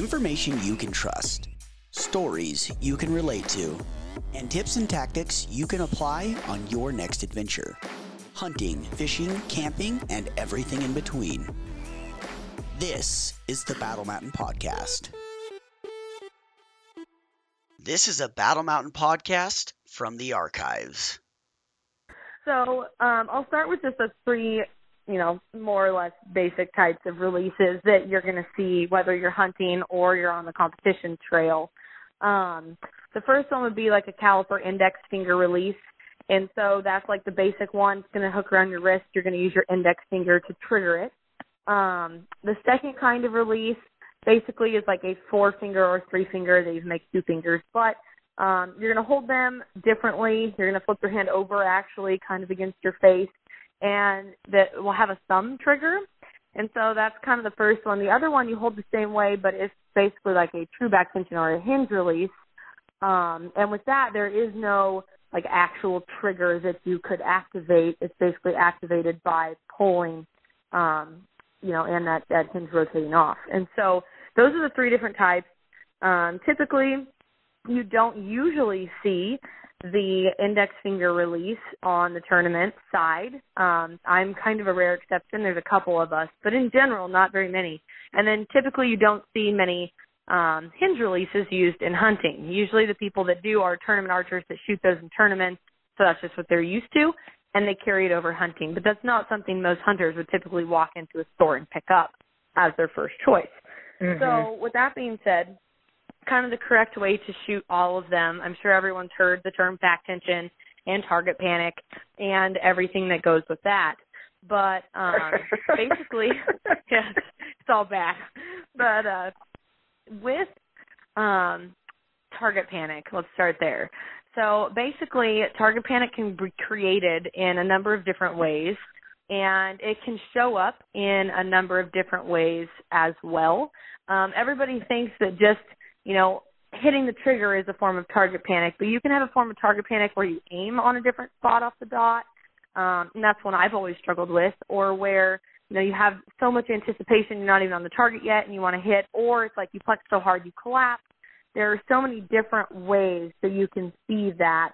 information you can trust, stories you can relate to, and tips and tactics you can apply on your next adventure hunting, fishing, camping, and everything in between. This is the Battle Mountain Podcast. This is a Battle Mountain podcast from the archives. So um, I'll start with just the three, you know, more or less basic types of releases that you're going to see whether you're hunting or you're on the competition trail. Um, the first one would be like a caliper index finger release. And so that's like the basic one. It's going to hook around your wrist. You're going to use your index finger to trigger it. Um, the second kind of release basically is like a four finger or three finger. They make two fingers, but um, you're going to hold them differently. You're going to flip your hand over actually kind of against your face, and that will have a thumb trigger. And so that's kind of the first one. The other one you hold the same way, but it's basically like a true back tension or a hinge release. Um, and with that, there is no like actual trigger that you could activate. It's basically activated by pulling, um, you know, and that that hinge rotating off. And so those are the three different types. Um, typically, you don't usually see the index finger release on the tournament side. Um, I'm kind of a rare exception. There's a couple of us, but in general, not very many. And then typically, you don't see many um, hinge releases used in hunting. Usually, the people that do are tournament archers that shoot those in tournaments, so that's just what they're used to, and they carry it over hunting. But that's not something most hunters would typically walk into a store and pick up as their first choice. Mm-hmm. So, with that being said, kind of the correct way to shoot all of them. I'm sure everyone's heard the term back tension and target panic and everything that goes with that. But um basically yes, it's all back. But uh with um target panic, let's start there. So basically target panic can be created in a number of different ways and it can show up in a number of different ways as well. Um, everybody thinks that just you know, hitting the trigger is a form of target panic, but you can have a form of target panic where you aim on a different spot off the dot. Um, and that's one I've always struggled with, or where you know you have so much anticipation you're not even on the target yet and you want to hit, or it's like you punch so hard you collapse. There are so many different ways that you can see that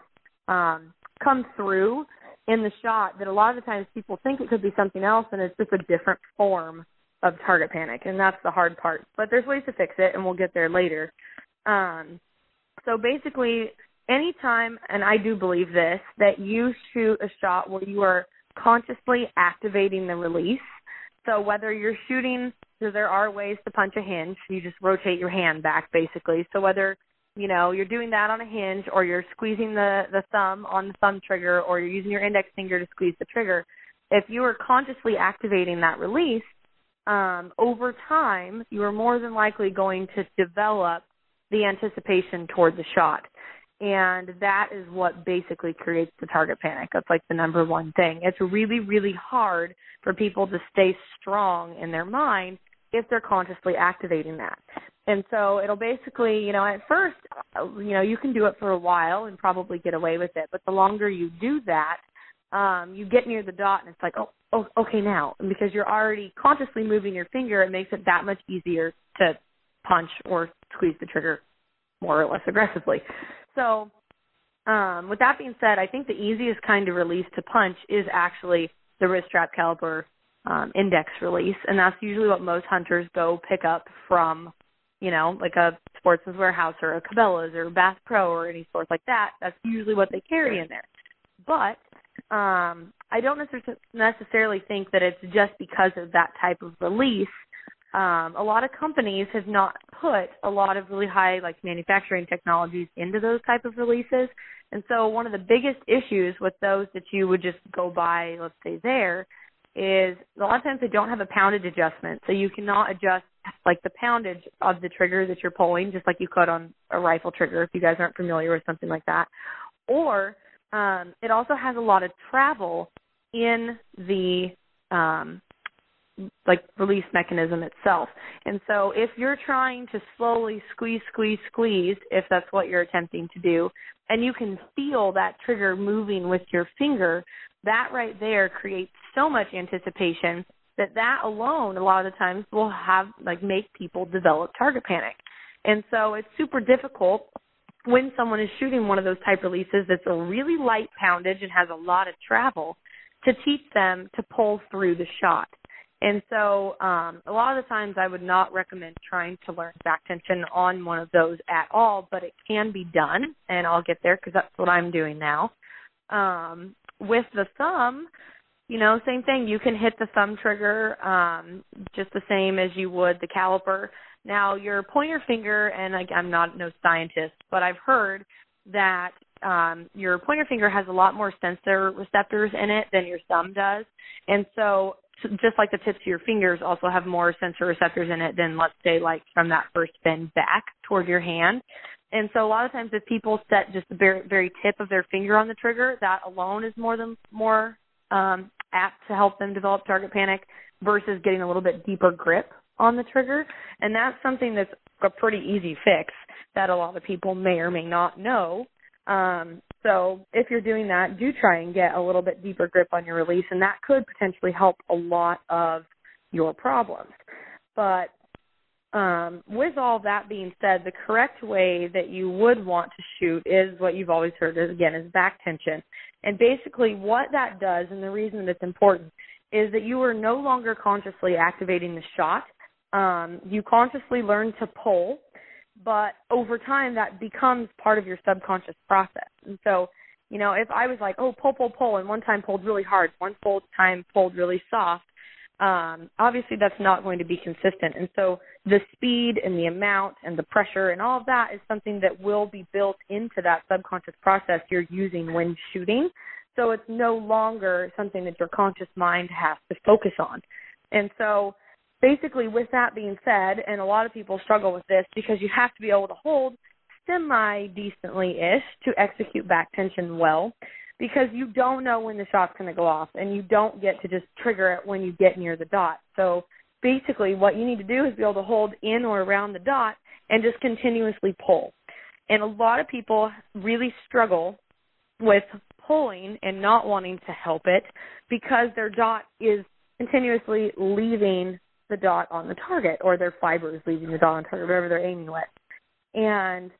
um, come through in the shot that a lot of the times people think it could be something else and it's just a different form of target panic, and that's the hard part. But there's ways to fix it, and we'll get there later. Um, so basically, anytime, and I do believe this, that you shoot a shot where you are consciously activating the release. So whether you're shooting, so there are ways to punch a hinge. You just rotate your hand back, basically. So whether you know you're doing that on a hinge, or you're squeezing the the thumb on the thumb trigger, or you're using your index finger to squeeze the trigger, if you are consciously activating that release, um, over time, you are more than likely going to develop the anticipation toward the shot. And that is what basically creates the target panic. That's like the number one thing. It's really, really hard for people to stay strong in their mind if they're consciously activating that. And so it'll basically, you know, at first, you know, you can do it for a while and probably get away with it. But the longer you do that, um, you get near the dot and it's like, oh, oh, okay now, and because you're already consciously moving your finger, it makes it that much easier to punch or squeeze the trigger more or less aggressively. So, um, with that being said, I think the easiest kind of release to punch is actually the wrist strap caliper um, index release, and that's usually what most hunters go pick up from, you know, like a Sportsman's Warehouse or a Cabela's or Bass Pro or any stores like that. That's usually what they carry in there. But um, I don't necessarily think that it's just because of that type of release. Um, a lot of companies have not put a lot of really high like manufacturing technologies into those type of releases. And so one of the biggest issues with those that you would just go buy, let's say there, is a lot of times they don't have a poundage adjustment. So you cannot adjust like the poundage of the trigger that you're pulling, just like you could on a rifle trigger if you guys aren't familiar with something like that. Or um, it also has a lot of travel in the um, like release mechanism itself. And so if you're trying to slowly squeeze, squeeze, squeeze, if that's what you're attempting to do, and you can feel that trigger moving with your finger, that right there creates so much anticipation that that alone a lot of the times will have like make people develop target panic. And so it's super difficult when someone is shooting one of those type releases that's a really light poundage and has a lot of travel to teach them to pull through the shot. And so um, a lot of the times I would not recommend trying to learn back tension on one of those at all, but it can be done, and I'll get there because that's what I'm doing now. Um, with the thumb, you know, same thing. You can hit the thumb trigger um, just the same as you would the caliper. Now, your pointer finger, and like, I'm not no scientist, but I've heard that um, your pointer finger has a lot more sensor receptors in it than your thumb does, and so just like the tips of your fingers also have more sensor receptors in it than let's say like from that first bend back toward your hand. And so a lot of times if people set just the very very tip of their finger on the trigger, that alone is more than more um apt to help them develop target panic versus getting a little bit deeper grip on the trigger. And that's something that's a pretty easy fix that a lot of people may or may not know. Um, so if you're doing that, do try and get a little bit deeper grip on your release, and that could potentially help a lot of your problems. But um, with all that being said, the correct way that you would want to shoot is what you've always heard is again is back tension. And basically what that does and the reason that it's important is that you are no longer consciously activating the shot. Um, you consciously learn to pull but over time that becomes part of your subconscious process. And so, you know, if I was like, oh, pull, pull, pull, and one time pulled really hard, one full time pulled really soft, um, obviously that's not going to be consistent. And so the speed and the amount and the pressure and all of that is something that will be built into that subconscious process you're using when shooting. So it's no longer something that your conscious mind has to focus on. And so basically, with that being said, and a lot of people struggle with this because you have to be able to hold semi decently ish to execute back tension well because you don't know when the shot's going to go off and you don't get to just trigger it when you get near the dot. So basically, what you need to do is be able to hold in or around the dot and just continuously pull. And a lot of people really struggle with pulling and not wanting to help it because their dot is continuously leaving the dot on the target or their fibers leaving the dot on target, whatever they're aiming with. And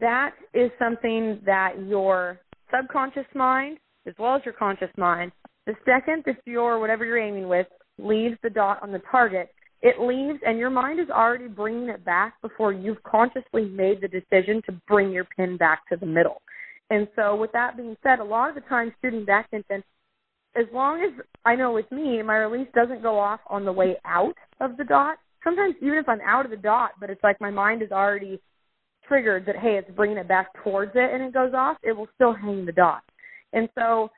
that is something that your subconscious mind, as well as your conscious mind, the second that your whatever you're aiming with leaves the dot on the target, it leaves and your mind is already bringing it back before you've consciously made the decision to bring your pin back to the middle. And so, with that being said, a lot of the time, shooting back tension as long as I know with me, my release doesn't go off on the way out of the dot. Sometimes even if I'm out of the dot, but it's like my mind is already triggered that hey, it's bringing it back towards it, and it goes off, it will still hang the dot. And so,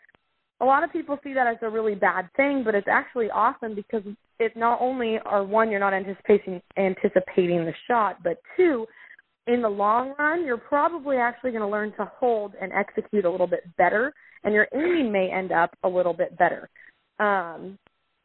a lot of people see that as a really bad thing, but it's actually awesome because it not only are one, you're not anticipating anticipating the shot, but two, in the long run, you're probably actually going to learn to hold and execute a little bit better and your aiming may end up a little bit better. Um,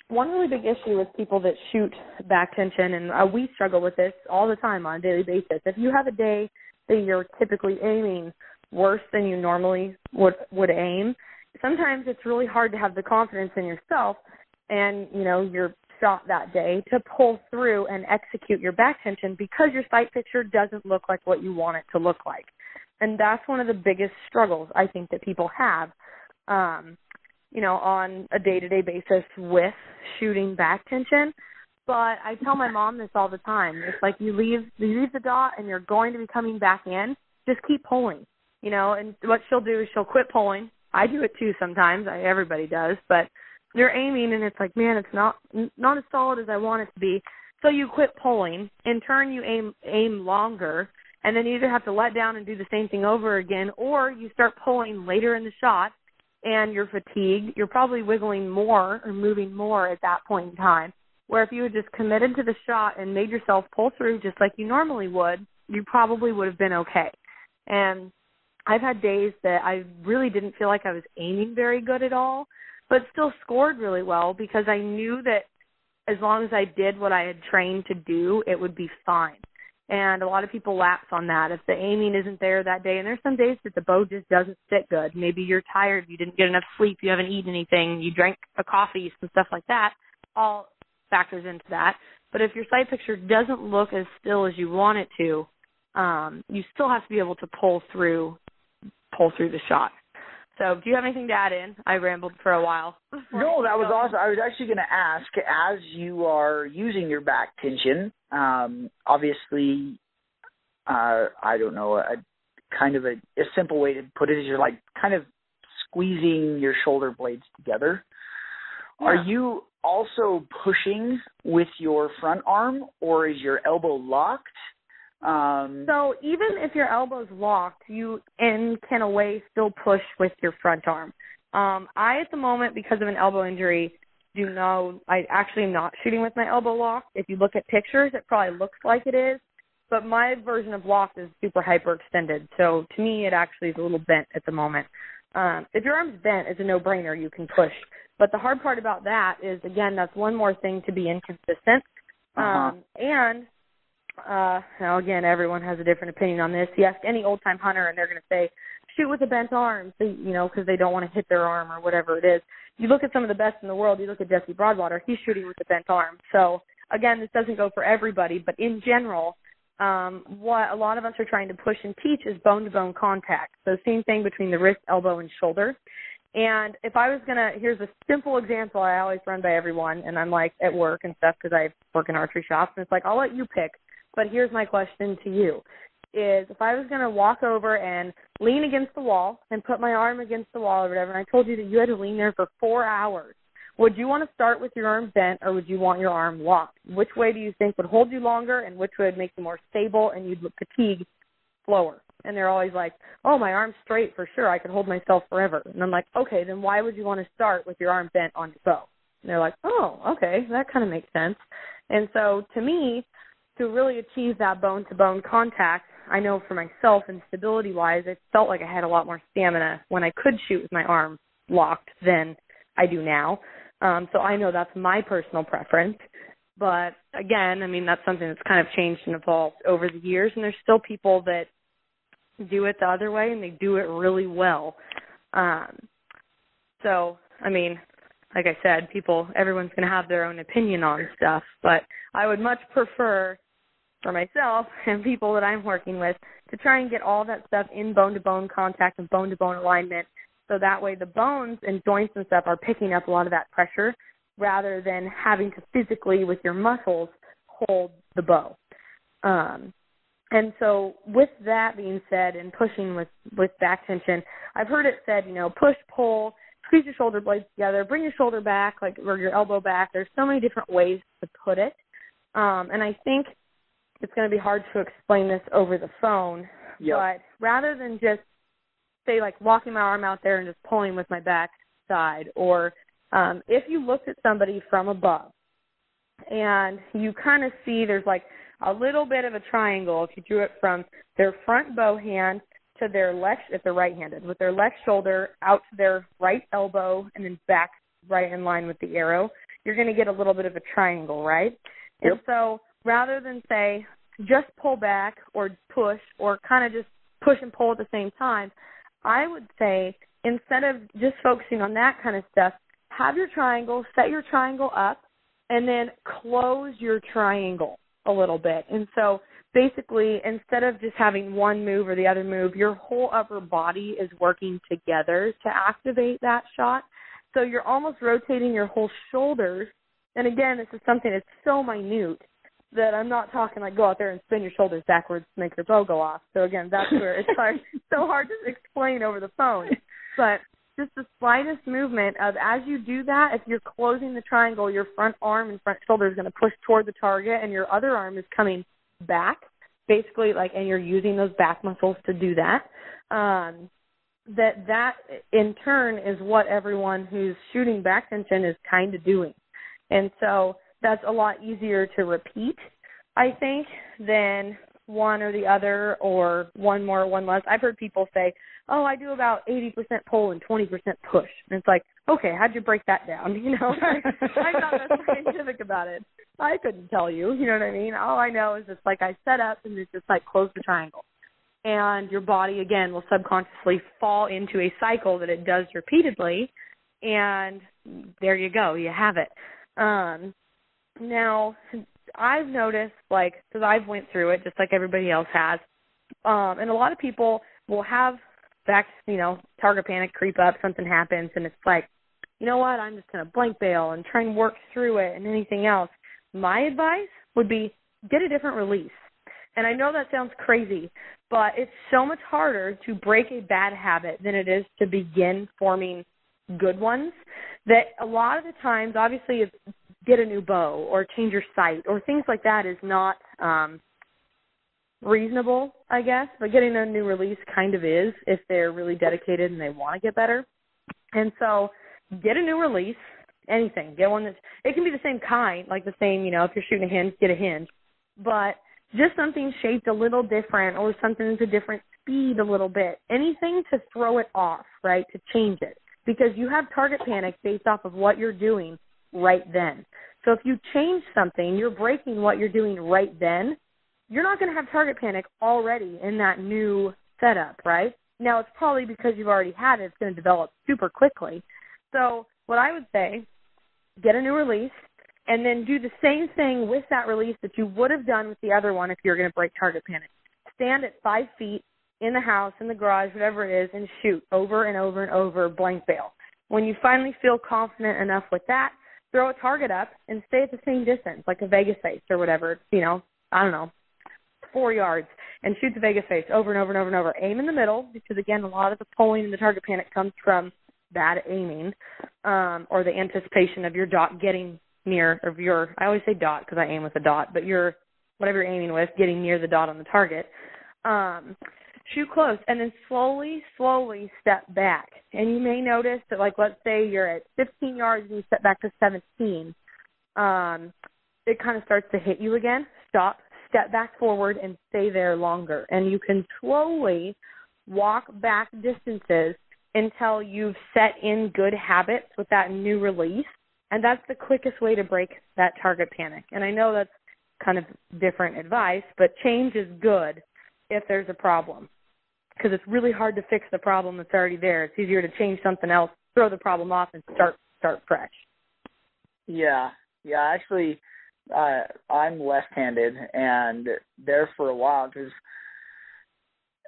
one really big issue with people that shoot back tension, and uh, we struggle with this all the time on a daily basis. If you have a day that you're typically aiming worse than you normally would would aim, sometimes it's really hard to have the confidence in yourself and you know your shot that day to pull through and execute your back tension because your sight picture doesn't look like what you want it to look like. And that's one of the biggest struggles I think that people have um, you know, on a day to day basis with shooting back tension. But I tell my mom this all the time. It's like you leave you leave the dot and you're going to be coming back in, just keep pulling. You know, and what she'll do is she'll quit pulling. I do it too sometimes. I everybody does, but you're aiming and it's like, man, it's not not as solid as I want it to be. So you quit pulling. In turn, you aim aim longer, and then you either have to let down and do the same thing over again, or you start pulling later in the shot, and you're fatigued, you're probably wiggling more or moving more at that point in time. Where if you had just committed to the shot and made yourself pull through just like you normally would, you probably would have been okay. And I've had days that I really didn't feel like I was aiming very good at all, but still scored really well because I knew that as long as I did what I had trained to do, it would be fine and a lot of people lapse on that if the aiming isn't there that day and there's some days that the bow just doesn't sit good maybe you're tired you didn't get enough sleep you haven't eaten anything you drank a coffee some stuff like that all factors into that. But if your sight picture doesn't look as still as you want it to, um, you still have to be able to pull through pull through the shot. So, do you have anything to add in? I rambled for a while. No, that was awesome. I was actually going to ask, as you are using your back tension, um, obviously, uh, I don't know, a kind of a, a simple way to put it is you're like kind of squeezing your shoulder blades together. Yeah. Are you also pushing with your front arm, or is your elbow locked? Um, so even if your elbow's locked, you in can a way still push with your front arm. Um, I at the moment because of an elbow injury do know I actually am not shooting with my elbow locked. If you look at pictures, it probably looks like it is, but my version of locked is super hyperextended. So to me, it actually is a little bent at the moment. Um, if your arm's bent, it's a no-brainer. You can push. But the hard part about that is, again, that's one more thing to be inconsistent. Uh-huh. Um, and uh, now again, everyone has a different opinion on this. You ask any old time hunter, and they're going to say, shoot with a bent arm, so, you know, because they don't want to hit their arm or whatever it is. You look at some of the best in the world. You look at Jesse Broadwater; he's shooting with a bent arm. So again, this doesn't go for everybody, but in general, um, what a lot of us are trying to push and teach is bone to bone contact. So same thing between the wrist, elbow, and shoulder. And if I was gonna, here's a simple example I always run by everyone, and I'm like at work and stuff because I work in archery shops, and it's like I'll let you pick. But here's my question to you: Is if I was gonna walk over and lean against the wall and put my arm against the wall or whatever, and I told you that you had to lean there for four hours, would you want to start with your arm bent or would you want your arm locked? Which way do you think would hold you longer and which would make you more stable and you'd fatigue slower? And they're always like, oh, my arm's straight for sure. I could hold myself forever. And I'm like, okay, then why would you want to start with your arm bent on your bow? And they're like, oh, okay, that kind of makes sense. And so to me, to really achieve that bone to bone contact, I know for myself and stability wise, it felt like I had a lot more stamina when I could shoot with my arm locked than I do now. Um, so I know that's my personal preference. But again, I mean, that's something that's kind of changed and evolved over the years. And there's still people that do it the other way and they do it really well. Um, so, I mean, like I said, people, everyone's going to have their own opinion on stuff, but I would much prefer for myself and people that I'm working with to try and get all that stuff in bone to bone contact and bone to bone alignment so that way the bones and joints and stuff are picking up a lot of that pressure rather than having to physically with your muscles hold the bow. Um, and so with that being said and pushing with, with back tension, I've heard it said, you know, push, pull, squeeze your shoulder blades together, bring your shoulder back, like or your elbow back. There's so many different ways to put it. Um, and I think it's going to be hard to explain this over the phone. Yep. But rather than just say like walking my arm out there and just pulling with my back side or um if you looked at somebody from above and you kind of see there's like a little bit of a triangle if you drew it from their front bow hand to their left if they're right handed with their left shoulder out to their right elbow and then back right in line with the arrow you're going to get a little bit of a triangle right yep. and so rather than say just pull back or push or kind of just push and pull at the same time I would say instead of just focusing on that kind of stuff, have your triangle, set your triangle up, and then close your triangle a little bit. And so basically, instead of just having one move or the other move, your whole upper body is working together to activate that shot. So you're almost rotating your whole shoulders. And again, this is something that's so minute that I'm not talking like go out there and spin your shoulders backwards to make your bow go off. So again, that's where it's hard, so hard to explain over the phone. But just the slightest movement of as you do that, if you're closing the triangle, your front arm and front shoulder is going to push toward the target, and your other arm is coming back, basically like, and you're using those back muscles to do that. Um, that that in turn is what everyone who's shooting back tension is kind of doing, and so that's a lot easier to repeat, I think, than one or the other or one more, one less. I've heard people say, "Oh, I do about 80% pull and 20% push." And it's like, "Okay, how'd you break that down?" You know, I'm not that scientific about it. I couldn't tell you. You know what I mean? All I know is it's like I set up and it's just like close the triangle, and your body again will subconsciously fall into a cycle that it does repeatedly, and there you go, you have it. Um, now I've noticed, like, because I've went through it just like everybody else has, um, and a lot of people will have back, you know, target panic creep up, something happens, and it's like, you know what, I'm just gonna blank bale and try and work through it and anything else. My advice would be get a different release. And I know that sounds crazy, but it's so much harder to break a bad habit than it is to begin forming good ones that a lot of the times obviously get a new bow or change your sight or things like that is not um reasonable i guess but getting a new release kind of is if they're really dedicated and they want to get better. And so get a new release anything get one that's it can be the same kind like the same you know if you're shooting a hinge get a hinge but just something shaped a little different or something that's a different speed a little bit anything to throw it off right to change it because you have target panic based off of what you're doing right then. So if you change something, you're breaking what you're doing right then. You're not going to have target panic already in that new setup, right? Now it's probably because you've already had it, it's going to develop super quickly. So what I would say, get a new release and then do the same thing with that release that you would have done with the other one if you're going to break target panic. Stand at five feet in the house, in the garage, whatever it is, and shoot over and over and over blank bale. When you finally feel confident enough with that, throw a target up and stay at the same distance, like a Vegas face or whatever. You know, I don't know, four yards, and shoot the Vegas face over and over and over and over. Aim in the middle because again, a lot of the pulling and the target panic comes from bad aiming, um, or the anticipation of your dot getting near of your. I always say dot because I aim with a dot, but your whatever you're aiming with, getting near the dot on the target. Um, shoot close and then slowly, slowly step back. And you may notice that, like, let's say you're at 15 yards and you step back to 17, um, it kind of starts to hit you again. Stop, step back forward, and stay there longer. And you can slowly walk back distances until you've set in good habits with that new release. And that's the quickest way to break that target panic. And I know that's kind of different advice, but change is good if there's a problem because it's really hard to fix the problem that's already there. It's easier to change something else, throw the problem off, and start start fresh. Yeah, yeah. Actually, uh, I'm left-handed, and there for a while because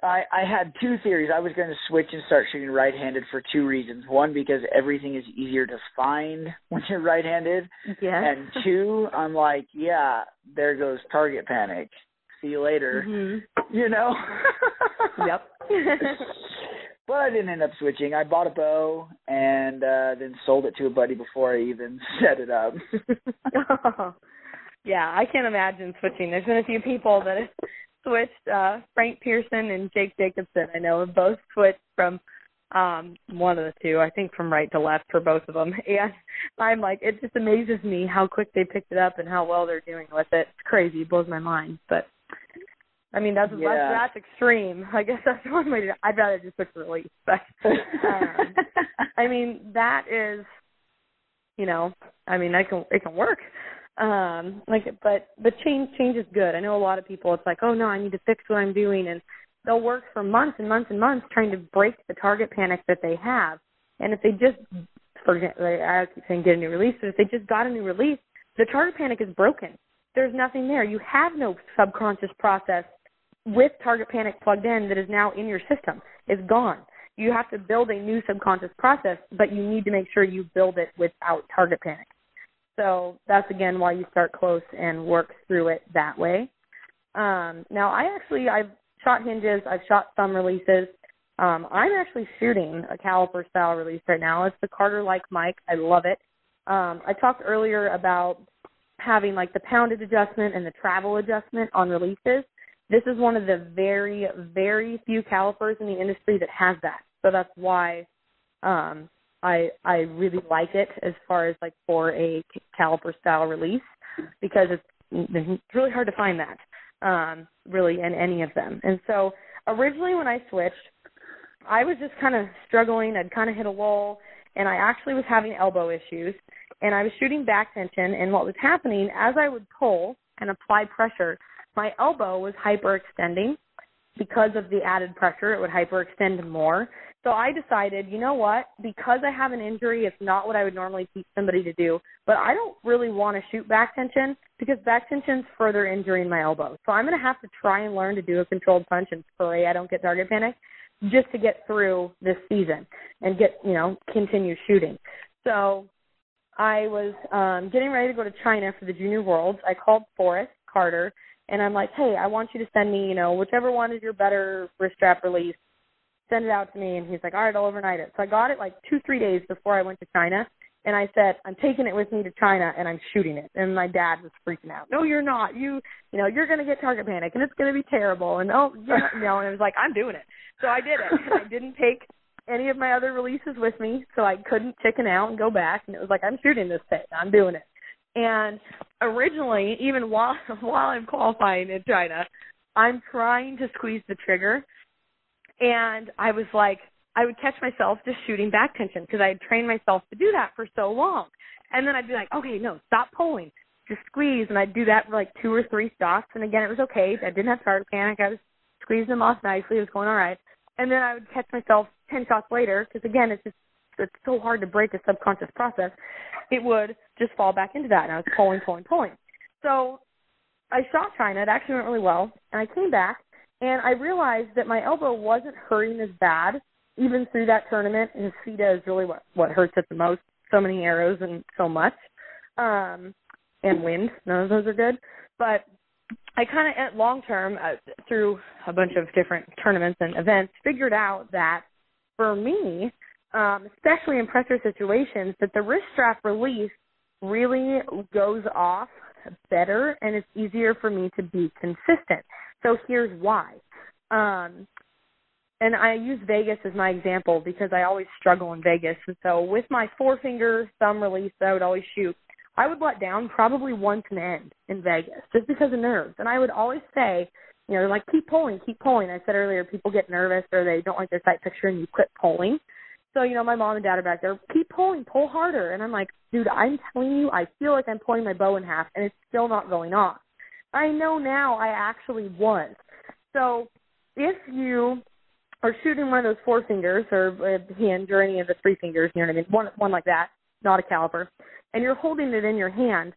I I had two theories. I was going to switch and start shooting right-handed for two reasons. One, because everything is easier to find when you're right-handed, yeah. and two, I'm like, yeah, there goes target panic see you later. You know? yep. but I didn't end up switching. I bought a bow and uh then sold it to a buddy before I even set it up. oh. Yeah, I can't imagine switching. There's been a few people that have switched. Uh Frank Pearson and Jake Jacobson, I know, have both switched from um one of the two i think from right to left for both of them and i'm like it just amazes me how quick they picked it up and how well they're doing with it it's crazy it blows my mind but I mean, that's yeah. that's, that's extreme. I guess that's one way to. I'd rather just switch release, but um, I mean, that is, you know, I mean, that can it can work. Um, like, but but change change is good. I know a lot of people. It's like, oh no, I need to fix what I'm doing, and they'll work for months and months and months trying to break the target panic that they have. And if they just, for example, I keep saying get a new release, but if they just got a new release, the target panic is broken. There's nothing there. You have no subconscious process with target panic plugged in that is now in your system is gone. You have to build a new subconscious process, but you need to make sure you build it without target panic. So that's again why you start close and work through it that way. Um, now I actually I've shot hinges, I've shot some releases. Um, I'm actually shooting a caliper style release right now. It's the Carter like mic. I love it. Um, I talked earlier about having like the poundage adjustment and the travel adjustment on releases. This is one of the very, very few calipers in the industry that has that. So that's why um, I I really like it as far as like for a caliper style release because it's it's really hard to find that um, really in any of them. And so originally when I switched, I was just kind of struggling. I'd kind of hit a wall, and I actually was having elbow issues. And I was shooting back tension, and what was happening as I would pull and apply pressure, my elbow was hyperextending because of the added pressure. It would hyperextend more, So I decided, you know what? Because I have an injury, it's not what I would normally teach somebody to do. But I don't really want to shoot back tension because back tension's further injuring my elbow. So I'm going to have to try and learn to do a controlled punch and pray I don't get target panic just to get through this season and get, you know, continue shooting. So I was um getting ready to go to China for the Junior Worlds. I called Forrest Carter and I'm like, "Hey, I want you to send me, you know, whichever one is your better wrist strap release send it out to me. And he's like, all right, I'll overnight it. So I got it like two, three days before I went to China. And I said, I'm taking it with me to China and I'm shooting it. And my dad was freaking out. No, you're not. You, you know, you're going to get target panic and it's going to be terrible. And oh, you know, and I was like, I'm doing it. So I did it. And I didn't take any of my other releases with me. So I couldn't chicken out and go back. And it was like, I'm shooting this thing. I'm doing it. And originally, even while while I'm qualifying in China, I'm trying to squeeze the trigger and I was like, I would catch myself just shooting back tension because I had trained myself to do that for so long. And then I'd be like, okay, no, stop pulling, just squeeze. And I'd do that for like two or three shots. And again, it was okay. I didn't have target panic. I was squeezing them off nicely. It was going all right. And then I would catch myself 10 shots later because again, it's just, it's so hard to break a subconscious process. It would just fall back into that. And I was pulling, pulling, pulling. So I shot China. It actually went really well. And I came back and I realized that my elbow wasn't hurting as bad even through that tournament. And FITA is really what what hurts it the most. So many arrows and so much, um, and wind. None of those are good. But I kind of, long term, uh, through a bunch of different tournaments and events, figured out that for me, um, especially in pressure situations, that the wrist strap release really goes off better and it's easier for me to be consistent. So here's why. Um, and I use Vegas as my example because I always struggle in Vegas. And so with my forefinger thumb release I would always shoot, I would let down probably once an end in Vegas just because of nerves. And I would always say, you know, like keep pulling, keep pulling. I said earlier, people get nervous or they don't like their sight picture and you quit pulling. So, you know, my mom and dad are back there, keep pulling, pull harder. And I'm like, dude, I'm telling you, I feel like I'm pulling my bow in half and it's still not going off. I know now I actually won. So if you are shooting one of those four fingers or a hand or any of the three fingers, you know what I mean, one one like that, not a caliper, and you're holding it in your hand,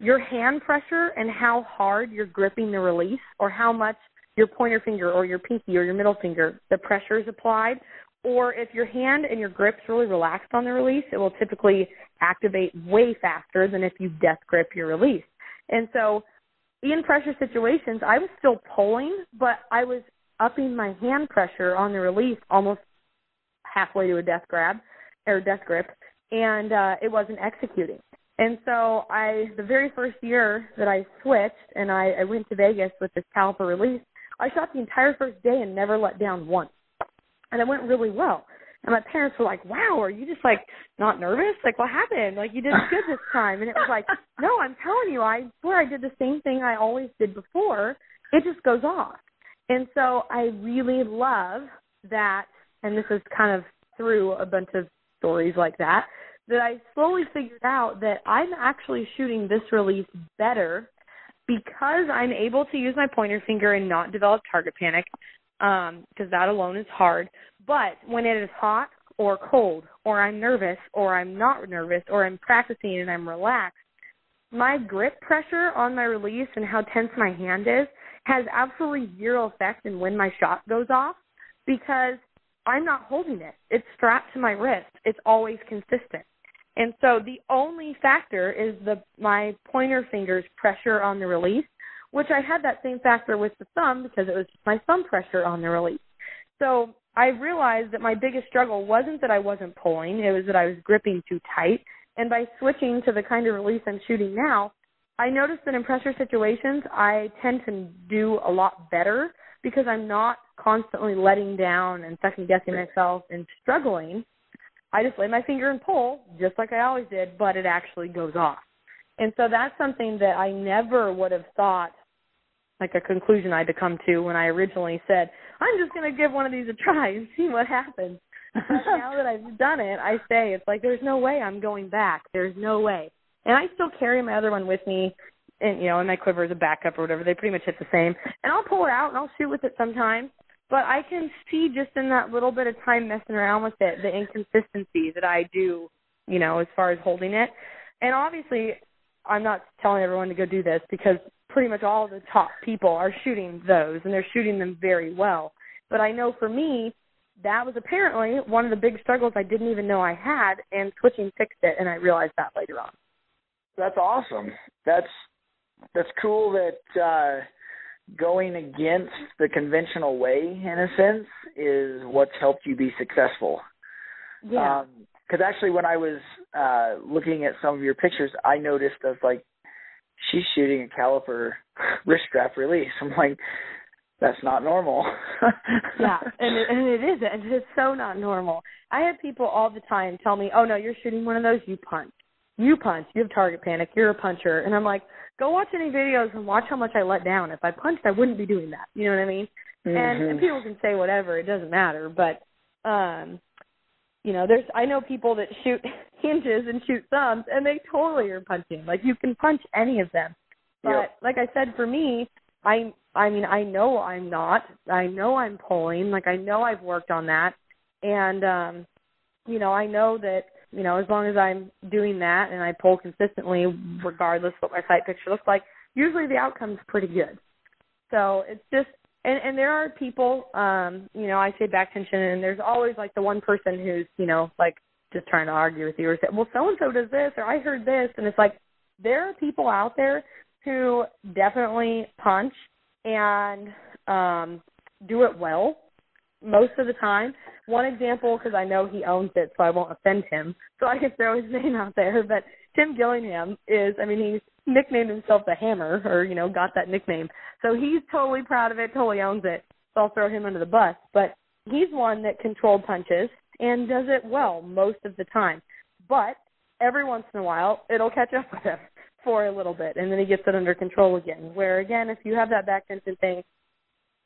your hand pressure and how hard you're gripping the release or how much your pointer finger or your pinky or your middle finger the pressure is applied or if your hand and your grip's really relaxed on the release, it will typically activate way faster than if you death grip your release. And so in pressure situations, I was still pulling, but I was upping my hand pressure on the release almost halfway to a death grab or death grip, and uh, it wasn't executing. And so I, the very first year that I switched and I, I went to Vegas with this caliper release, I shot the entire first day and never let down once, and it went really well. And my parents were like, "Wow, are you just like not nervous? Like what happened? Like you did good this time." And it was like, "No, I'm telling you, I swear I did the same thing I always did before. It just goes off." And so I really love that, and this is kind of through a bunch of stories like that, that I slowly figured out that I'm actually shooting this release better because I'm able to use my pointer finger and not develop target panic um because that alone is hard. But when it is hot or cold or i'm nervous or i'm not nervous or i'm practicing and i'm relaxed my grip pressure on my release and how tense my hand is has absolutely zero effect in when my shot goes off because i'm not holding it. It's strapped to my wrist. It's always consistent. And so the only factor is the my pointer finger's pressure on the release which I had that same factor with the thumb because it was just my thumb pressure on the release. So I realized that my biggest struggle wasn't that I wasn't pulling, it was that I was gripping too tight. And by switching to the kind of release I'm shooting now, I noticed that in pressure situations, I tend to do a lot better because I'm not constantly letting down and second guessing myself and struggling. I just lay my finger and pull, just like I always did, but it actually goes off. And so that's something that I never would have thought like a conclusion I had to come to when I originally said, I'm just going to give one of these a try and see what happens. But now that I've done it, I say it's like there's no way I'm going back. There's no way. And I still carry my other one with me, and you know, in my quiver as a backup or whatever. They pretty much hit the same. And I'll pull it out and I'll shoot with it sometimes. but I can see just in that little bit of time messing around with it the inconsistency that I do, you know, as far as holding it. And obviously, I'm not telling everyone to go do this because pretty much all the top people are shooting those and they're shooting them very well. But I know for me, that was apparently one of the big struggles I didn't even know I had, and switching fixed it, and I realized that later on. That's awesome. That's that's cool that uh going against the conventional way in a sense is what's helped you be successful. Yeah. Because um, actually, when I was uh looking at some of your pictures, I noticed was like, she's shooting a caliper wrist strap release. I'm like, that's not normal. yeah, and it, and it is, and it's so not normal. I have people all the time tell me, "Oh no, you're shooting one of those. You punch, you punch, you have target panic. You're a puncher," and I'm like, "Go watch any videos and watch how much I let down. If I punched, I wouldn't be doing that. You know what I mean?" Mm-hmm. And, and people can say whatever, it doesn't matter, but um you know, there's I know people that shoot hinges and shoot thumbs and they totally are punching. Like you can punch any of them. But like I said, for me, I I mean I know I'm not. I know I'm pulling. Like I know I've worked on that, and um, you know I know that you know as long as I'm doing that and I pull consistently, regardless what my sight picture looks like, usually the outcome's pretty good. So it's just and and there are people um you know I say back tension and there's always like the one person who's you know like just trying to argue with you or say well so and so does this or I heard this and it's like there are people out there who definitely punch and um, do it well most of the time. One example, because I know he owns it, so I won't offend him, so I can throw his name out there. But Tim Gillingham is, I mean, he's nicknamed himself the Hammer, or you know, got that nickname. So he's totally proud of it, totally owns it. So I'll throw him under the bus. But he's one that controlled punches and does it well most of the time. But every once in a while, it'll catch up with him for a little bit and then he gets it under control again. Where again, if you have that back tension thing,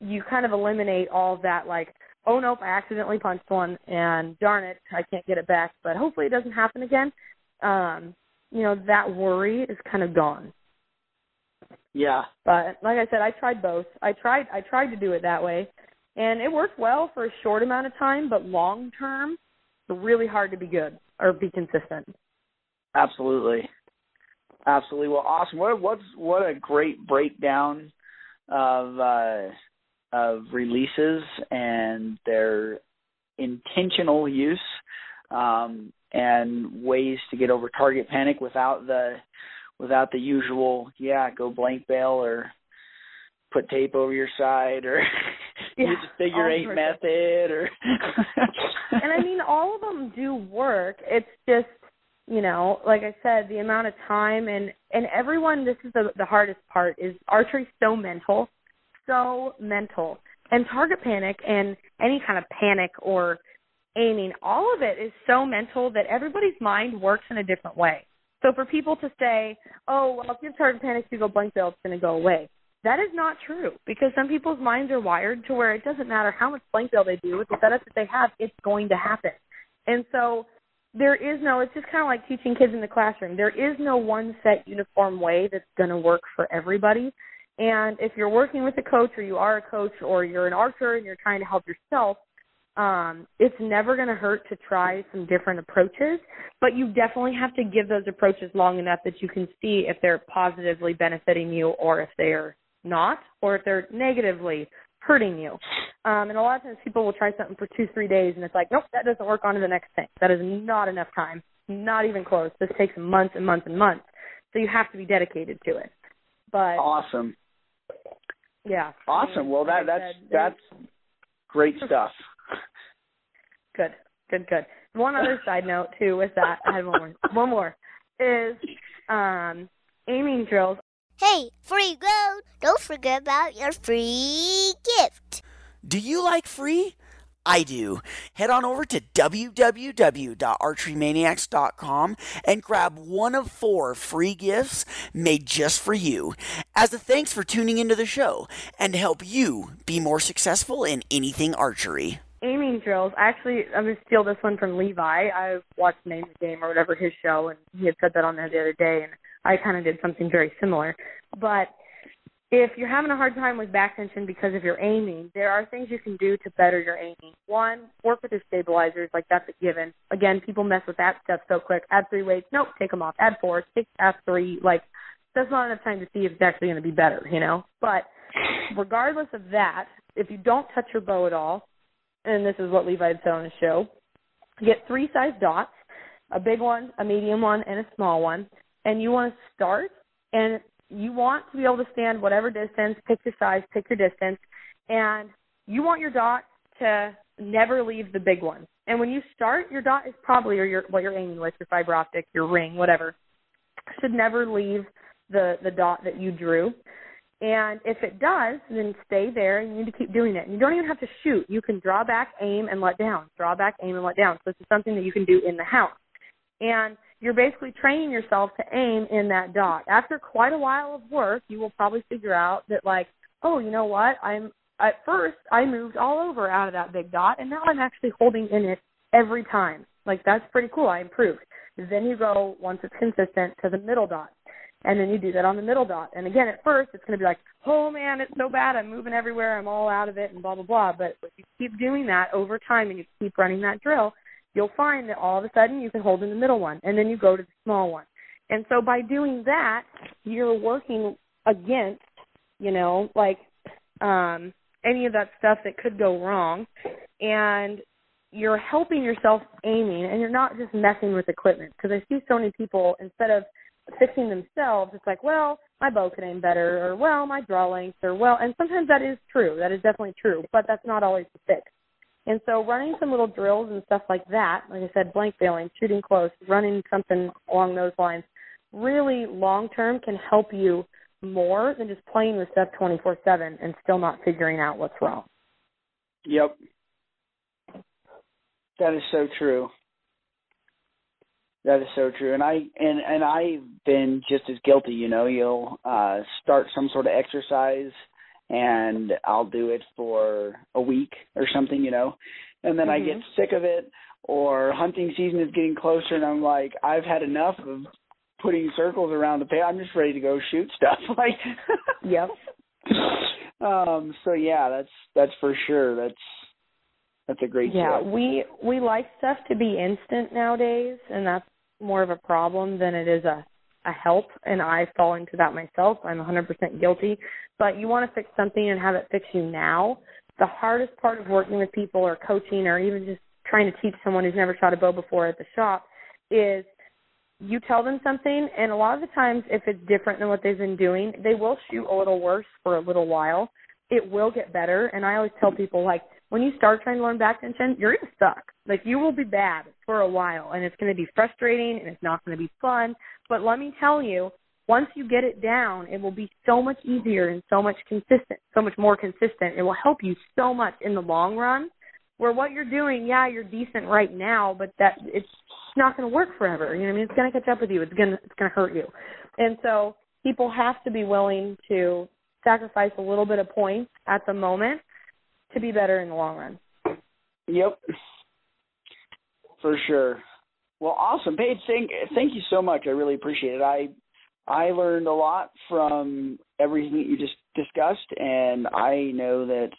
you kind of eliminate all that like, oh nope, I accidentally punched one and darn it, I can't get it back. But hopefully it doesn't happen again. Um, you know, that worry is kind of gone. Yeah. But like I said, I tried both. I tried I tried to do it that way. And it worked well for a short amount of time, but long term, it's really hard to be good or be consistent. Absolutely. Absolutely. Well, awesome. What what's what a great breakdown of uh, of releases and their intentional use um, and ways to get over target panic without the without the usual yeah go blank bale or put tape over your side or yeah, use a figure eight method or and I mean all of them do work. It's just you know, like I said, the amount of time and and everyone. This is the the hardest part is archery so mental, so mental, and target panic and any kind of panic or aiming, all of it is so mental that everybody's mind works in a different way. So for people to say, "Oh, well, if you have target panic, you go blank bale, it's going to go away," that is not true because some people's minds are wired to where it doesn't matter how much blank bale they do with the setup that they have, it's going to happen. And so there is no it's just kind of like teaching kids in the classroom there is no one set uniform way that's going to work for everybody and if you're working with a coach or you are a coach or you're an archer and you're trying to help yourself um it's never going to hurt to try some different approaches but you definitely have to give those approaches long enough that you can see if they're positively benefiting you or if they're not or if they're negatively hurting you. Um, and a lot of times people will try something for two, three days, and it's like, nope, that doesn't work. On to the next thing. That is not enough time. Not even close. This takes months and months and months. So you have to be dedicated to it. But awesome. Yeah. Awesome. Well, that that's that's great stuff. Good. Good. Good. One other side note too with that, I had one more. One more is um, aiming drills Hey, free road! Don't forget about your free gift. Do you like free? I do. Head on over to www.archerymaniacs.com and grab one of four free gifts made just for you as a thanks for tuning into the show and to help you be more successful in anything archery. Aiming drills. Actually, I'm going to steal this one from Levi. I watched Name the Game or whatever his show, and he had said that on there the other day, and I kind of did something very similar. But if you're having a hard time with back tension because of your aiming, there are things you can do to better your aiming. One, work with your stabilizers, like that's a given. Again, people mess with that stuff so quick. Add three weights, nope, take them off. Add four, take add three. Like that's not enough time to see if it's actually going to be better, you know. But regardless of that, if you don't touch your bow at all, and this is what Levi had said on his show, get three size dots, a big one, a medium one, and a small one, and you want to start and you want to be able to stand whatever distance, pick your size, pick your distance, and you want your dot to never leave the big one. And when you start, your dot is probably or your what you're aiming with, your fiber optic, your ring, whatever, should never leave the the dot that you drew. And if it does, then stay there and you need to keep doing it. And you don't even have to shoot. You can draw back, aim, and let down. Draw back, aim, and let down. So this is something that you can do in the house. And you're basically training yourself to aim in that dot. After quite a while of work, you will probably figure out that like, oh, you know what? I'm at first I moved all over out of that big dot and now I'm actually holding in it every time. Like that's pretty cool. I improved. Then you go once it's consistent to the middle dot. And then you do that on the middle dot. And again, at first it's going to be like, oh man, it's so bad. I'm moving everywhere. I'm all out of it and blah, blah, blah. But if you keep doing that over time and you keep running that drill, you'll find that all of a sudden you can hold in the middle one and then you go to the small one. And so by doing that, you're working against, you know, like um any of that stuff that could go wrong. And you're helping yourself aiming and you're not just messing with equipment. Because I see so many people instead of fixing themselves it's like well my bow could aim better or well my draw length or well and sometimes that is true. That is definitely true but that's not always the fix and so running some little drills and stuff like that, like I said, blank baling, shooting close, running something along those lines, really long term can help you more than just playing with stuff 24 7 and still not figuring out what's wrong. Yep. That is so true. That is so true. And I and and I've been just as guilty, you know, you'll uh start some sort of exercise and I'll do it for a week or something, you know, and then mm-hmm. I get mm-hmm. sick of it or hunting season is getting closer and I'm like, I've had enough of putting circles around the pay. I'm just ready to go shoot stuff. like Yep. um so yeah, that's that's for sure. That's that's a great Yeah, tip. we we like stuff to be instant nowadays and that's more of a problem than it is a a help and I fall into that myself. I'm 100% guilty. But you want to fix something and have it fix you now. The hardest part of working with people or coaching or even just trying to teach someone who's never shot a bow before at the shop is you tell them something and a lot of the times if it's different than what they've been doing, they will shoot a little worse for a little while. It will get better and I always tell people like when you start trying to learn back tension, you're gonna suck. Like you will be bad for a while and it's gonna be frustrating and it's not gonna be fun. But let me tell you, once you get it down, it will be so much easier and so much consistent, so much more consistent. It will help you so much in the long run. Where what you're doing, yeah, you're decent right now, but that it's not going to work forever. You know, what I mean, it's going to catch up with you. It's going to it's going to hurt you. And so people have to be willing to sacrifice a little bit of points at the moment to be better in the long run. Yep. For sure. Well, awesome, Paige. Thank thank you so much. I really appreciate it. I I learned a lot from everything that you just discussed, and I know that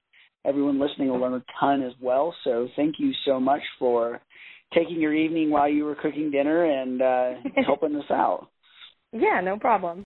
everyone listening will learn a ton as well. So thank you so much for taking your evening while you were cooking dinner and uh, helping us out. Yeah, no problem.